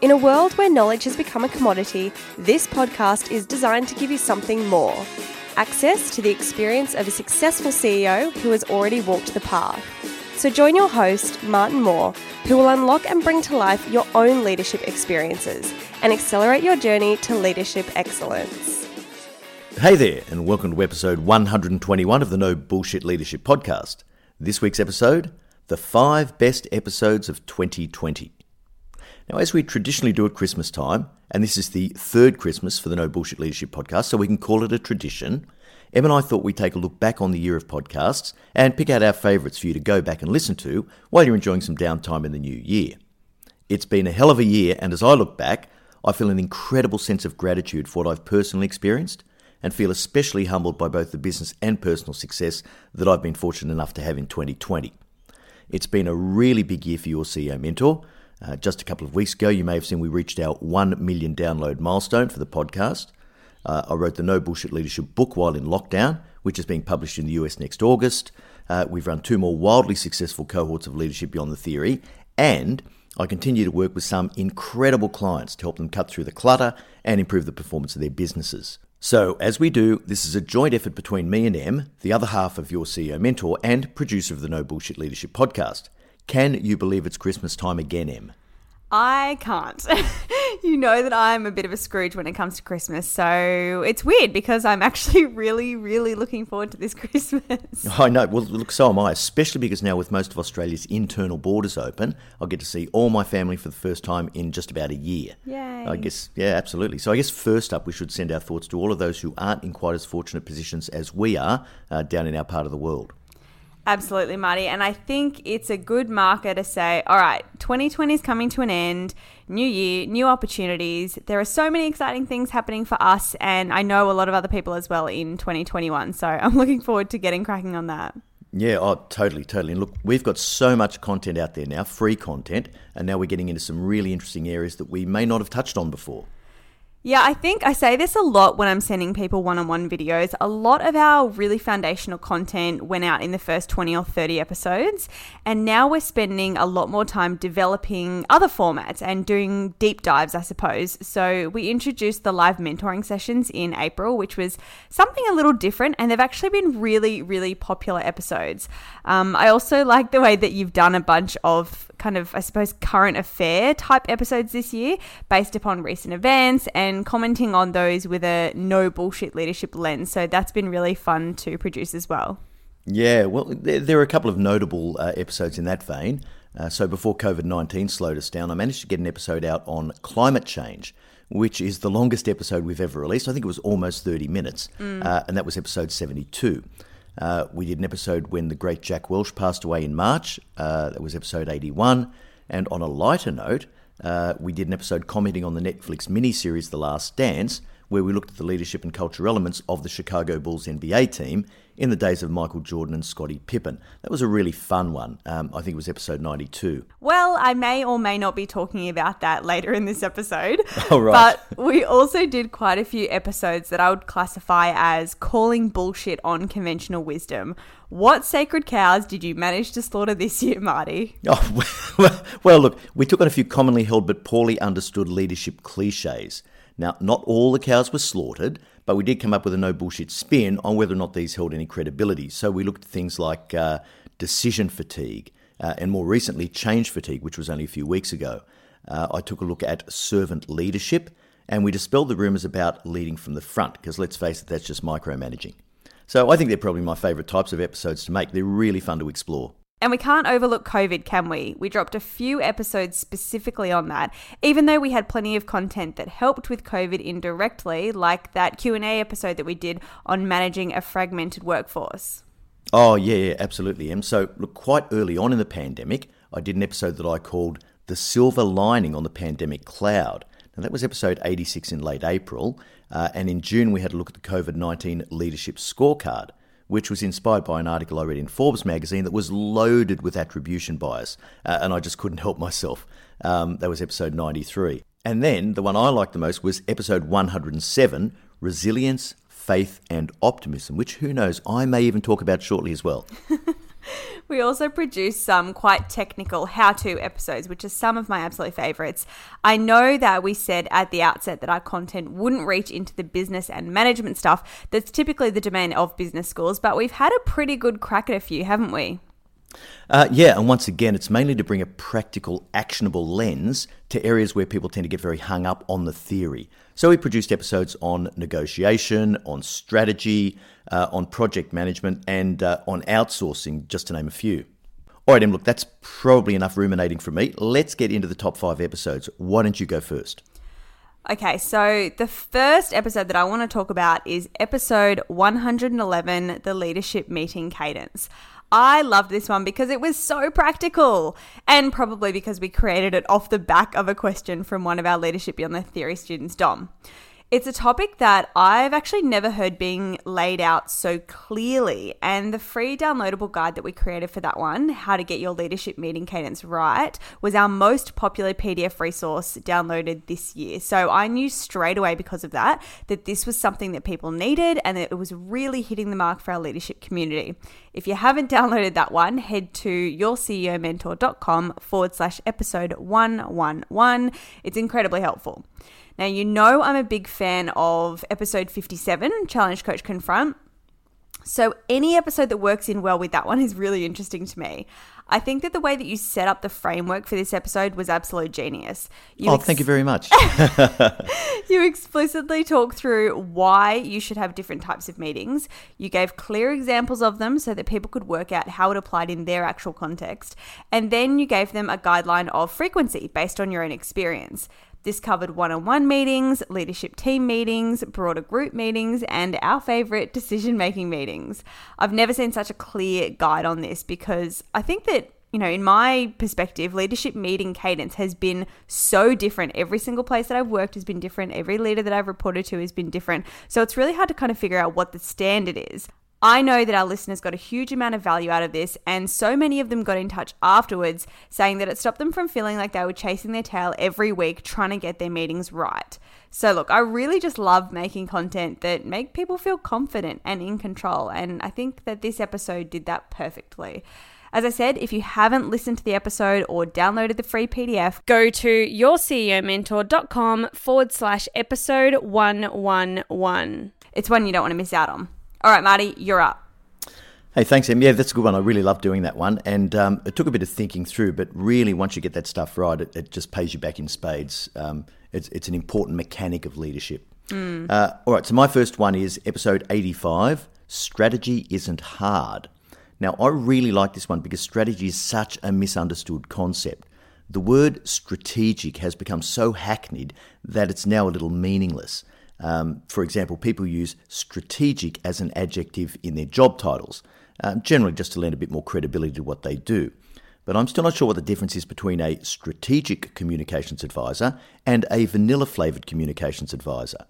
In a world where knowledge has become a commodity, this podcast is designed to give you something more access to the experience of a successful CEO who has already walked the path. So join your host, Martin Moore, who will unlock and bring to life your own leadership experiences and accelerate your journey to leadership excellence. Hey there, and welcome to episode 121 of the No Bullshit Leadership Podcast. This week's episode the five best episodes of 2020. Now, as we traditionally do at Christmas time, and this is the third Christmas for the No Bullshit Leadership podcast, so we can call it a tradition, Em and I thought we'd take a look back on the year of podcasts and pick out our favourites for you to go back and listen to while you're enjoying some downtime in the new year. It's been a hell of a year, and as I look back, I feel an incredible sense of gratitude for what I've personally experienced and feel especially humbled by both the business and personal success that I've been fortunate enough to have in 2020. It's been a really big year for your CEO mentor. Uh, just a couple of weeks ago, you may have seen we reached our 1 million download milestone for the podcast. Uh, I wrote the No Bullshit Leadership book while in lockdown, which is being published in the US next August. Uh, we've run two more wildly successful cohorts of Leadership Beyond the Theory, and I continue to work with some incredible clients to help them cut through the clutter and improve the performance of their businesses. So, as we do, this is a joint effort between me and Em, the other half of your CEO mentor and producer of the No Bullshit Leadership podcast. Can you believe it's Christmas time again, Em? I can't. you know that I'm a bit of a Scrooge when it comes to Christmas. So it's weird because I'm actually really, really looking forward to this Christmas. I know. Well, look, so am I, especially because now with most of Australia's internal borders open, I'll get to see all my family for the first time in just about a year. Yay. I guess, yeah, absolutely. So I guess first up, we should send our thoughts to all of those who aren't in quite as fortunate positions as we are uh, down in our part of the world. Absolutely, Marty. And I think it's a good marker to say, all right, 2020 is coming to an end, new year, new opportunities. There are so many exciting things happening for us, and I know a lot of other people as well in 2021. So I'm looking forward to getting cracking on that. Yeah, oh, totally, totally. And look, we've got so much content out there now, free content, and now we're getting into some really interesting areas that we may not have touched on before. Yeah, I think I say this a lot when I'm sending people one on one videos. A lot of our really foundational content went out in the first 20 or 30 episodes, and now we're spending a lot more time developing other formats and doing deep dives, I suppose. So, we introduced the live mentoring sessions in April, which was something a little different, and they've actually been really, really popular episodes. Um, I also like the way that you've done a bunch of kind of, I suppose, current affair type episodes this year based upon recent events and commenting on those with a no bullshit leadership lens. So that's been really fun to produce as well. Yeah, well, there, there are a couple of notable uh, episodes in that vein. Uh, so before COVID 19 slowed us down, I managed to get an episode out on climate change, which is the longest episode we've ever released. I think it was almost 30 minutes, mm. uh, and that was episode 72. Uh, we did an episode when the great Jack Welch passed away in March. Uh, that was episode 81. And on a lighter note, uh, we did an episode commenting on the Netflix miniseries The Last Dance, where we looked at the leadership and culture elements of the Chicago Bulls NBA team in the days of Michael Jordan and Scottie Pippen. That was a really fun one. Um, I think it was episode 92. Well, I may or may not be talking about that later in this episode. Oh, right. But we also did quite a few episodes that I would classify as calling bullshit on conventional wisdom. What sacred cows did you manage to slaughter this year, Marty? Oh, well, look, we took on a few commonly held but poorly understood leadership cliches. Now, not all the cows were slaughtered, but we did come up with a no bullshit spin on whether or not these held any credibility. So we looked at things like uh, decision fatigue uh, and more recently change fatigue, which was only a few weeks ago. Uh, I took a look at servant leadership and we dispelled the rumours about leading from the front, because let's face it, that's just micromanaging. So I think they're probably my favourite types of episodes to make. They're really fun to explore. And we can't overlook COVID, can we? We dropped a few episodes specifically on that, even though we had plenty of content that helped with COVID indirectly, like that Q&A episode that we did on managing a fragmented workforce. Oh, yeah, yeah, absolutely. And so, look, quite early on in the pandemic, I did an episode that I called The Silver Lining on the Pandemic Cloud. Now, that was episode 86 in late April. Uh, and in June, we had a look at the COVID 19 leadership scorecard which was inspired by an article I read in Forbes magazine that was loaded with attribution bias, uh, and I just couldn't help myself. Um, that was episode 93. And then the one I liked the most was episode 107 Resilience, Faith, and Optimism, which who knows, I may even talk about shortly as well. We also produce some quite technical how to episodes, which are some of my absolute favorites. I know that we said at the outset that our content wouldn't reach into the business and management stuff that's typically the domain of business schools, but we've had a pretty good crack at a few, haven't we? Uh, yeah, and once again, it's mainly to bring a practical, actionable lens to areas where people tend to get very hung up on the theory. So we produced episodes on negotiation, on strategy, uh, on project management, and uh, on outsourcing, just to name a few. All right, Em, look, that's probably enough ruminating from me. Let's get into the top five episodes. Why don't you go first? Okay, so the first episode that I want to talk about is episode 111 The Leadership Meeting Cadence. I loved this one because it was so practical, and probably because we created it off the back of a question from one of our Leadership Beyond the Theory students, Dom. It's a topic that I've actually never heard being laid out so clearly. And the free downloadable guide that we created for that one, How to Get Your Leadership Meeting Cadence Right, was our most popular PDF resource downloaded this year. So I knew straight away because of that that this was something that people needed and that it was really hitting the mark for our leadership community. If you haven't downloaded that one, head to yourceomentor.com forward slash episode 111. It's incredibly helpful. Now, you know, I'm a big fan of episode 57, Challenge Coach Confront. So, any episode that works in well with that one is really interesting to me. I think that the way that you set up the framework for this episode was absolute genius. You oh, ex- thank you very much. you explicitly talk through why you should have different types of meetings. You gave clear examples of them so that people could work out how it applied in their actual context. And then you gave them a guideline of frequency based on your own experience. This covered one on one meetings, leadership team meetings, broader group meetings, and our favourite decision making meetings. I've never seen such a clear guide on this because I think that you know, in my perspective, leadership meeting cadence has been so different. Every single place that I've worked has been different. Every leader that I've reported to has been different. So it's really hard to kind of figure out what the standard is. I know that our listeners got a huge amount of value out of this, and so many of them got in touch afterwards saying that it stopped them from feeling like they were chasing their tail every week trying to get their meetings right. So look, I really just love making content that make people feel confident and in control, and I think that this episode did that perfectly. As I said, if you haven't listened to the episode or downloaded the free PDF, go to yourceomentor.com forward slash episode 111. It's one you don't want to miss out on. All right, Marty, you're up. Hey, thanks, Em. Yeah, that's a good one. I really love doing that one. And um, it took a bit of thinking through, but really, once you get that stuff right, it, it just pays you back in spades. Um, it's, it's an important mechanic of leadership. Mm. Uh, all right, so my first one is episode 85 Strategy Isn't Hard. Now, I really like this one because strategy is such a misunderstood concept. The word strategic has become so hackneyed that it's now a little meaningless. Um, for example, people use strategic as an adjective in their job titles, um, generally just to lend a bit more credibility to what they do. But I'm still not sure what the difference is between a strategic communications advisor and a vanilla flavoured communications advisor.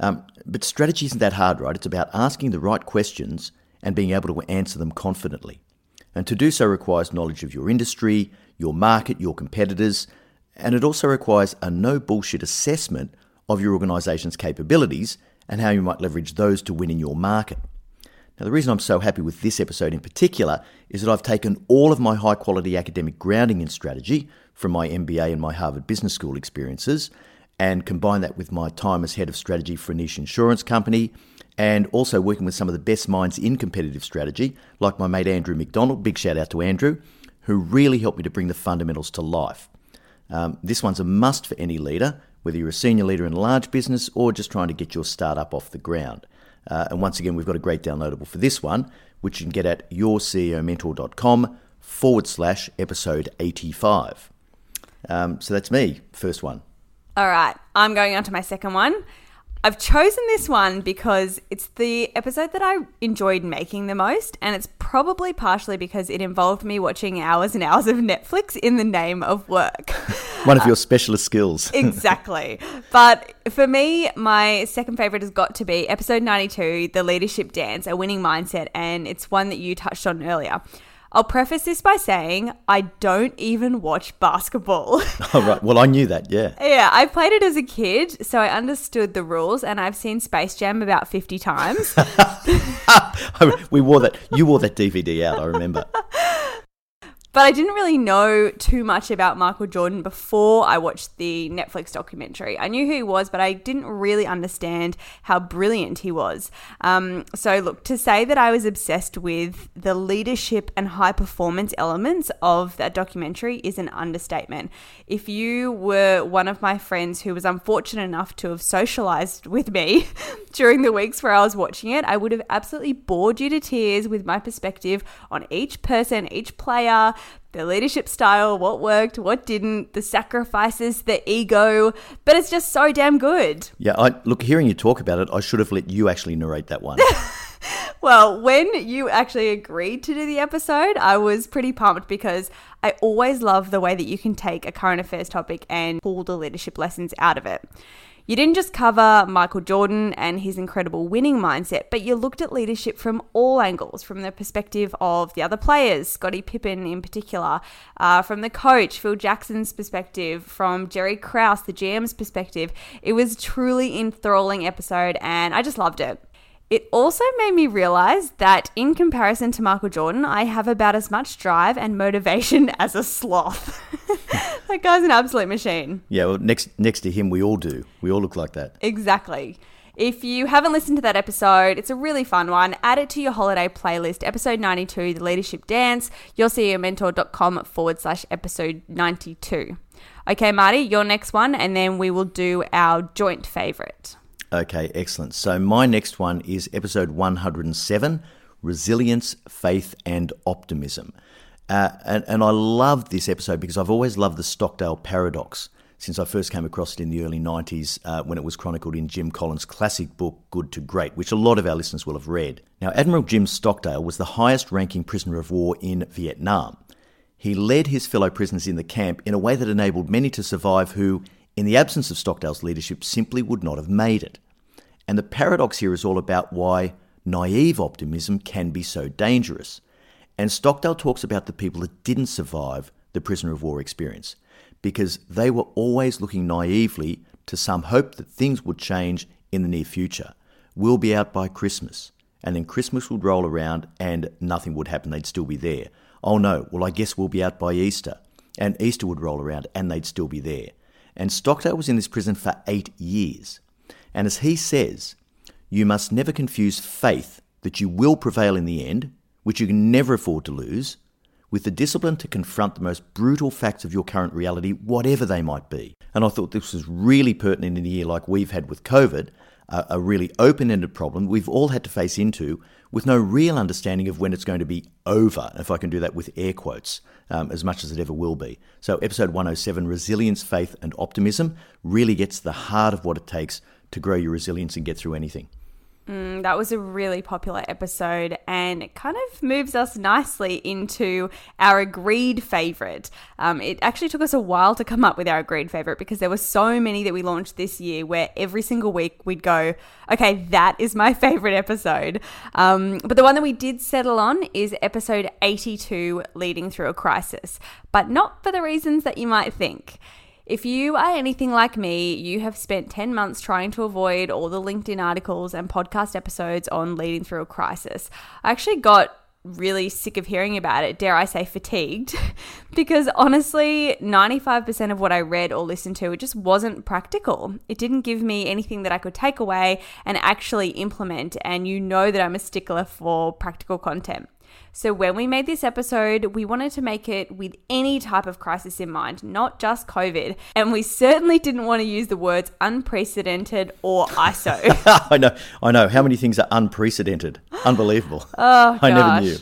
Um, but strategy isn't that hard, right? It's about asking the right questions and being able to answer them confidently. And to do so requires knowledge of your industry, your market, your competitors, and it also requires a no bullshit assessment of your organisation's capabilities and how you might leverage those to win in your market. Now, the reason I'm so happy with this episode in particular is that I've taken all of my high quality academic grounding in strategy from my MBA and my Harvard Business School experiences and combined that with my time as head of strategy for a niche insurance company and also working with some of the best minds in competitive strategy, like my mate Andrew McDonald. Big shout out to Andrew, who really helped me to bring the fundamentals to life. Um, this one's a must for any leader, whether you're a senior leader in a large business or just trying to get your startup off the ground. Uh, and once again, we've got a great downloadable for this one, which you can get at yourceomentor.com forward slash episode 85. Um, so that's me, first one. All right, I'm going on to my second one. I've chosen this one because it's the episode that I enjoyed making the most, and it's probably partially because it involved me watching hours and hours of Netflix in the name of work. one of your specialist skills. exactly. But for me, my second favorite has got to be episode 92, The Leadership Dance, a winning mindset, and it's one that you touched on earlier. I'll preface this by saying I don't even watch basketball. oh, right. Well, I knew that, yeah. yeah, I played it as a kid, so I understood the rules, and I've seen Space Jam about 50 times. we wore that, you wore that DVD out, I remember. But I didn't really know too much about Michael Jordan before I watched the Netflix documentary. I knew who he was, but I didn't really understand how brilliant he was. Um, so, look, to say that I was obsessed with the leadership and high performance elements of that documentary is an understatement. If you were one of my friends who was unfortunate enough to have socialized with me during the weeks where I was watching it, I would have absolutely bored you to tears with my perspective on each person, each player the leadership style, what worked, what didn't, the sacrifices, the ego, but it's just so damn good. Yeah, I look hearing you talk about it, I should have let you actually narrate that one. well, when you actually agreed to do the episode, I was pretty pumped because I always love the way that you can take a current affairs topic and pull the leadership lessons out of it. You didn't just cover Michael Jordan and his incredible winning mindset, but you looked at leadership from all angles from the perspective of the other players, Scottie Pippen in particular, uh, from the coach, Phil Jackson's perspective, from Jerry Krause, the GM's perspective. It was truly enthralling episode, and I just loved it. It also made me realize that in comparison to Michael Jordan, I have about as much drive and motivation as a sloth. that guy's an absolute machine. Yeah, well, next next to him, we all do. We all look like that. Exactly. If you haven't listened to that episode, it's a really fun one. Add it to your holiday playlist. Episode 92, The Leadership Dance. yourceomentor.com forward slash episode 92. Okay, Marty, your next one, and then we will do our joint favorite. Okay, excellent. So my next one is episode 107 Resilience, Faith, and Optimism. Uh, and, and I love this episode because I've always loved the Stockdale paradox since I first came across it in the early 90s uh, when it was chronicled in Jim Collins' classic book, Good to Great, which a lot of our listeners will have read. Now, Admiral Jim Stockdale was the highest ranking prisoner of war in Vietnam. He led his fellow prisoners in the camp in a way that enabled many to survive who, in the absence of Stockdale's leadership, simply would not have made it. And the paradox here is all about why, naive optimism can be so dangerous. And Stockdale talks about the people that didn't survive the prisoner of war experience because they were always looking naively to some hope that things would change in the near future. We'll be out by Christmas. And then Christmas would roll around and nothing would happen. They'd still be there. Oh no, well, I guess we'll be out by Easter. And Easter would roll around and they'd still be there. And Stockdale was in this prison for eight years. And as he says, you must never confuse faith that you will prevail in the end, which you can never afford to lose, with the discipline to confront the most brutal facts of your current reality, whatever they might be. And I thought this was really pertinent in a year like we've had with COVID, a, really open ended problem we've all had to face into with no real understanding of when it's going to be over, if I can do that with air quotes, um, as much as it ever will be. So, episode 107, Resilience, Faith, and Optimism, really gets the heart of what it takes to grow your resilience and get through anything. Mm, that was a really popular episode and it kind of moves us nicely into our agreed favorite. Um, it actually took us a while to come up with our agreed favorite because there were so many that we launched this year where every single week we'd go, okay, that is my favorite episode. Um, but the one that we did settle on is episode 82, Leading Through a Crisis, but not for the reasons that you might think. If you are anything like me, you have spent 10 months trying to avoid all the LinkedIn articles and podcast episodes on leading through a crisis. I actually got really sick of hearing about it, dare I say fatigued, because honestly, 95% of what I read or listened to, it just wasn't practical. It didn't give me anything that I could take away and actually implement. And you know that I'm a stickler for practical content. So, when we made this episode, we wanted to make it with any type of crisis in mind, not just COVID. And we certainly didn't want to use the words unprecedented or ISO. I know, I know. How many things are unprecedented? Unbelievable. Oh, I never knew.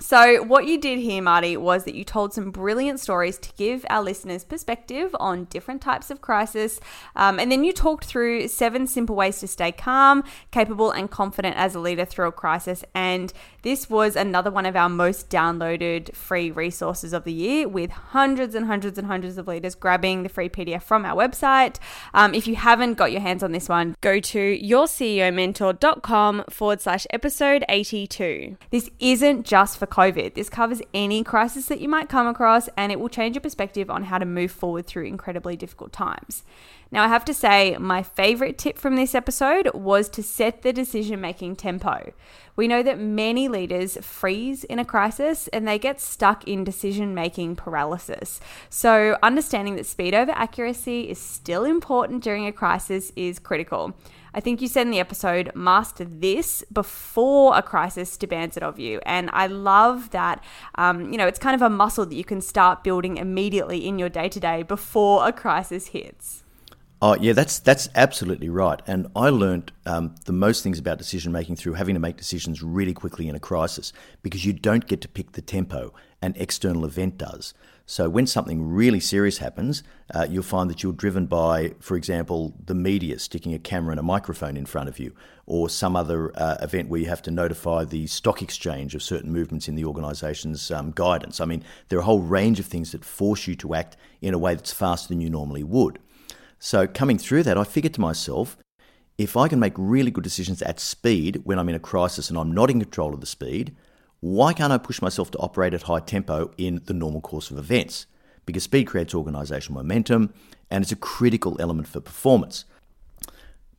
So, what you did here, Marty, was that you told some brilliant stories to give our listeners perspective on different types of crisis. Um, and then you talked through seven simple ways to stay calm, capable, and confident as a leader through a crisis. And this was another one of our most downloaded free resources of the year, with hundreds and hundreds and hundreds of leaders grabbing the free PDF from our website. Um, if you haven't got your hands on this one, go to yourceomentor.com forward slash episode 82. This isn't just for COVID. This covers any crisis that you might come across and it will change your perspective on how to move forward through incredibly difficult times. Now, I have to say, my favorite tip from this episode was to set the decision making tempo. We know that many leaders freeze in a crisis and they get stuck in decision making paralysis. So, understanding that speed over accuracy is still important during a crisis is critical. I think you said in the episode, master this before a crisis demands it of you. And I love that, um, you know, it's kind of a muscle that you can start building immediately in your day to day before a crisis hits. Oh yeah, that's that's absolutely right. And I learned um, the most things about decision making through having to make decisions really quickly in a crisis because you don't get to pick the tempo. An external event does. So when something really serious happens, uh, you'll find that you're driven by, for example, the media sticking a camera and a microphone in front of you, or some other uh, event where you have to notify the stock exchange of certain movements in the organisation's um, guidance. I mean, there are a whole range of things that force you to act in a way that's faster than you normally would. So, coming through that, I figured to myself, if I can make really good decisions at speed when I'm in a crisis and I'm not in control of the speed, why can't I push myself to operate at high tempo in the normal course of events? Because speed creates organisational momentum and it's a critical element for performance.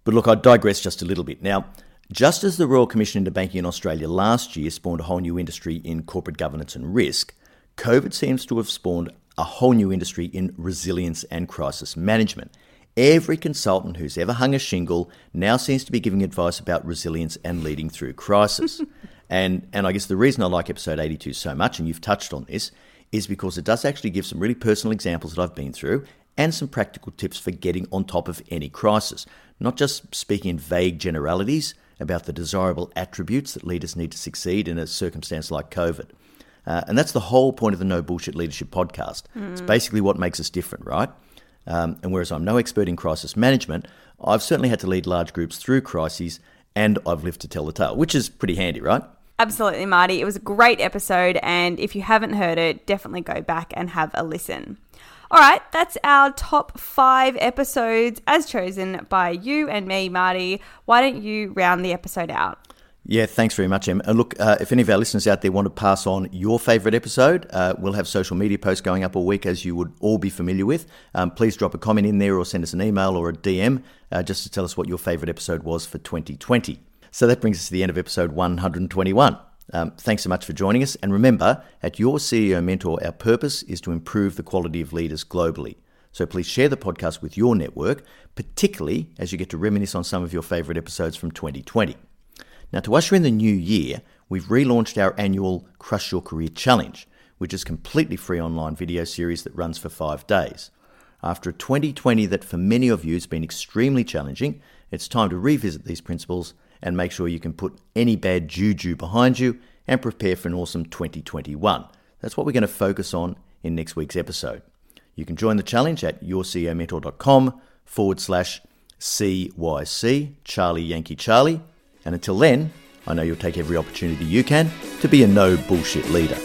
But look, I digress just a little bit. Now, just as the Royal Commission into Banking in Australia last year spawned a whole new industry in corporate governance and risk, COVID seems to have spawned a whole new industry in resilience and crisis management. Every consultant who's ever hung a shingle now seems to be giving advice about resilience and leading through crisis. and, and I guess the reason I like episode 82 so much, and you've touched on this, is because it does actually give some really personal examples that I've been through and some practical tips for getting on top of any crisis. Not just speaking in vague generalities about the desirable attributes that leaders need to succeed in a circumstance like COVID. Uh, and that's the whole point of the No Bullshit Leadership podcast. Mm. It's basically what makes us different, right? Um, and whereas I'm no expert in crisis management, I've certainly had to lead large groups through crises and I've lived to tell the tale, which is pretty handy, right? Absolutely, Marty. It was a great episode. And if you haven't heard it, definitely go back and have a listen. All right, that's our top five episodes as chosen by you and me, Marty. Why don't you round the episode out? Yeah, thanks very much, Em. And look, uh, if any of our listeners out there want to pass on your favourite episode, uh, we'll have social media posts going up all week, as you would all be familiar with. Um, please drop a comment in there or send us an email or a DM uh, just to tell us what your favourite episode was for 2020. So that brings us to the end of episode 121. Um, thanks so much for joining us. And remember, at Your CEO Mentor, our purpose is to improve the quality of leaders globally. So please share the podcast with your network, particularly as you get to reminisce on some of your favourite episodes from 2020. Now, to usher in the new year, we've relaunched our annual Crush Your Career Challenge, which is a completely free online video series that runs for five days. After a 2020 that for many of you has been extremely challenging, it's time to revisit these principles and make sure you can put any bad juju behind you and prepare for an awesome 2021. That's what we're going to focus on in next week's episode. You can join the challenge at yourceomentor.com forward slash CYC, Charlie Yankee Charlie. And until then, I know you'll take every opportunity you can to be a no bullshit leader.